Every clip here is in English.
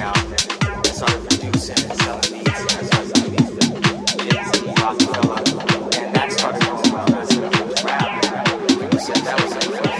out and started producing and selling beats. And I started doing beats with Nipsey, Rockefeller, and that started going well. And I said, That was like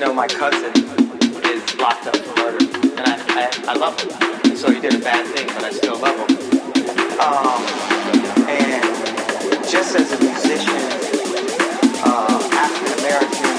You know, my cousin is locked up for murder, and I, I, I love him. So he did a bad thing, but I still love him. Um, and just as a musician, uh, African American,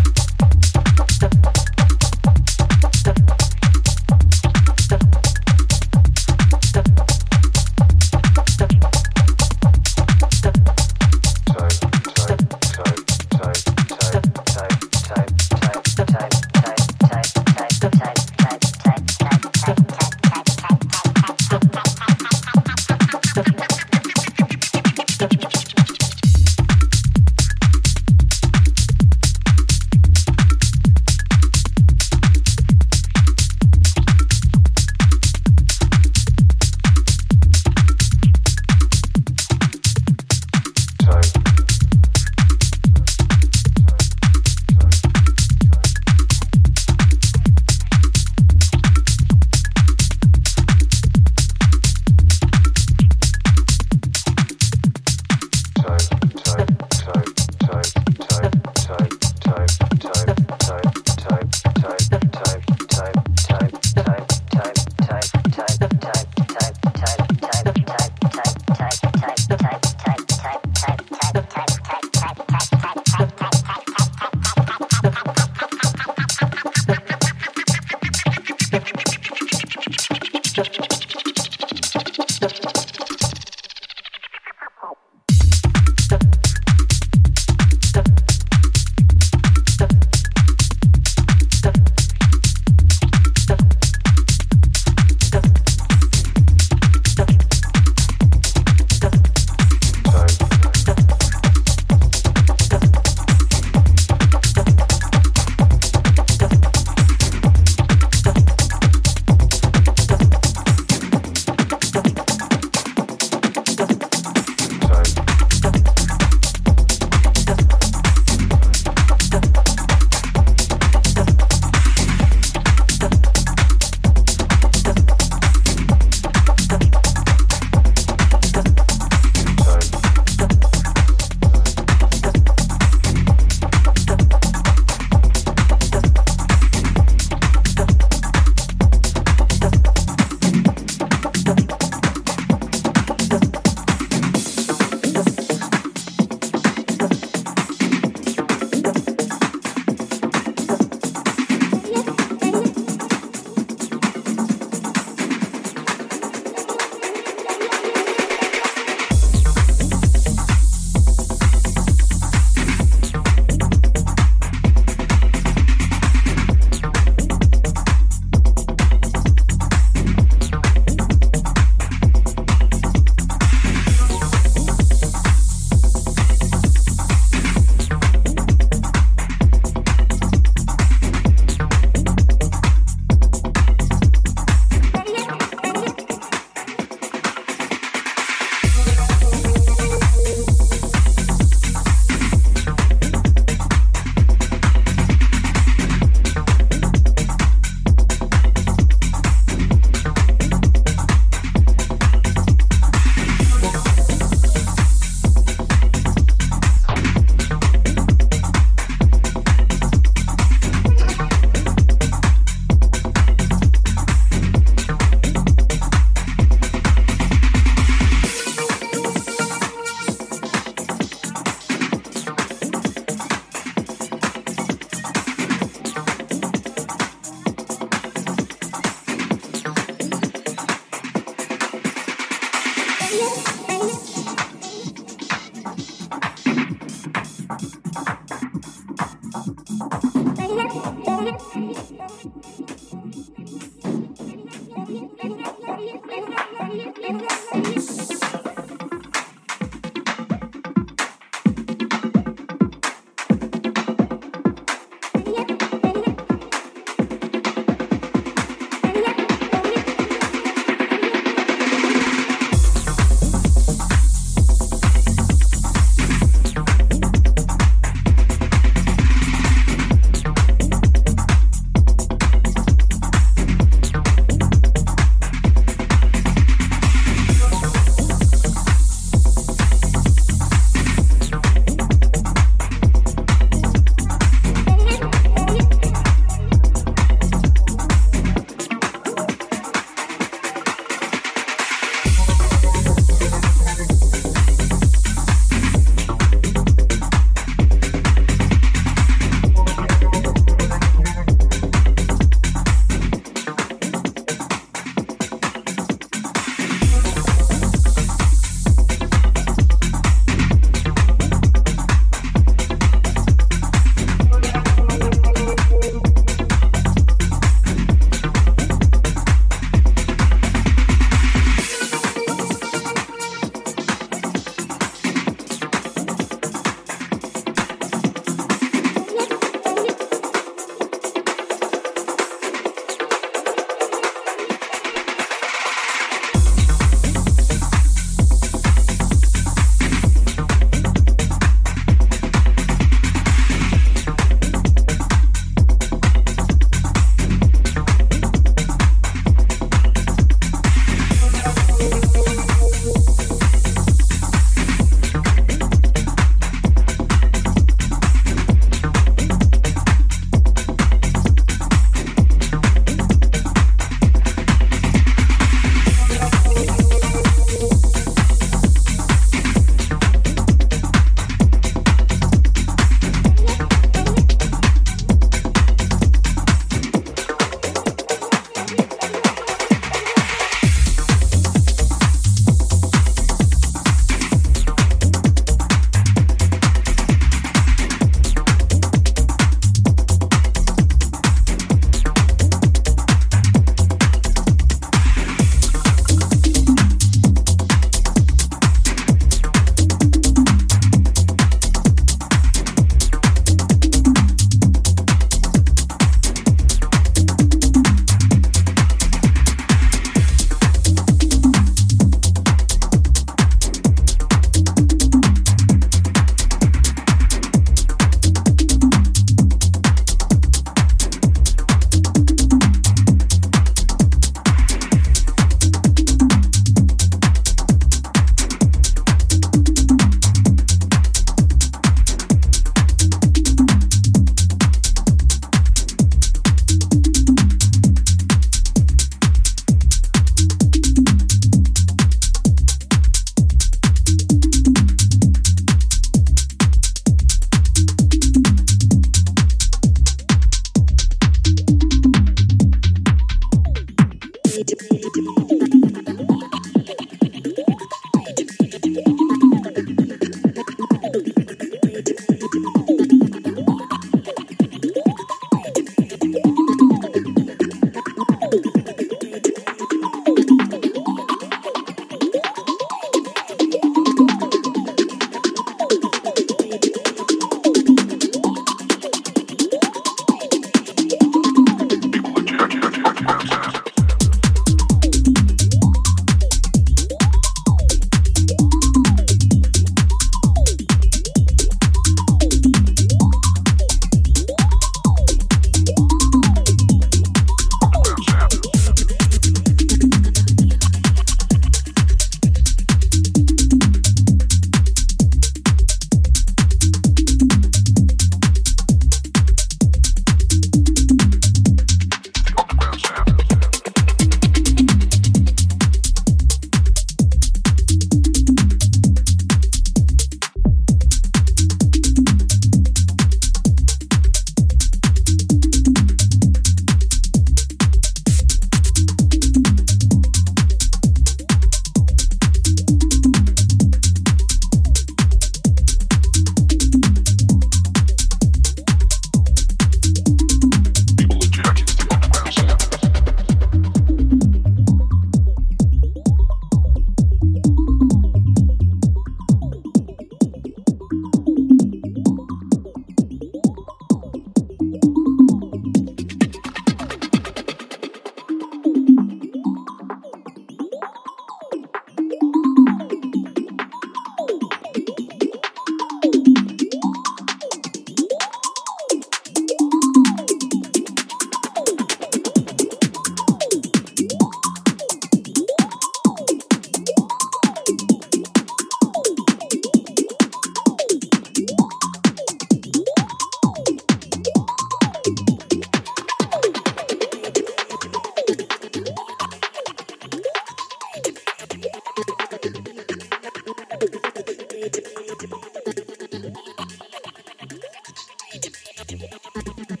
パタパタパタ。